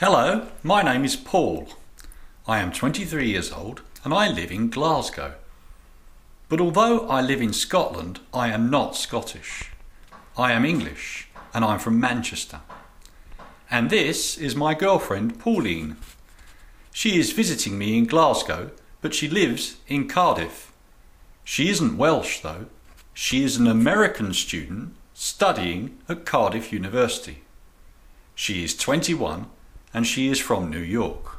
Hello, my name is Paul. I am 23 years old and I live in Glasgow. But although I live in Scotland, I am not Scottish. I am English and I'm from Manchester. And this is my girlfriend Pauline. She is visiting me in Glasgow, but she lives in Cardiff. She isn't Welsh though. She is an American student studying at Cardiff University. She is 21 and she is from New York.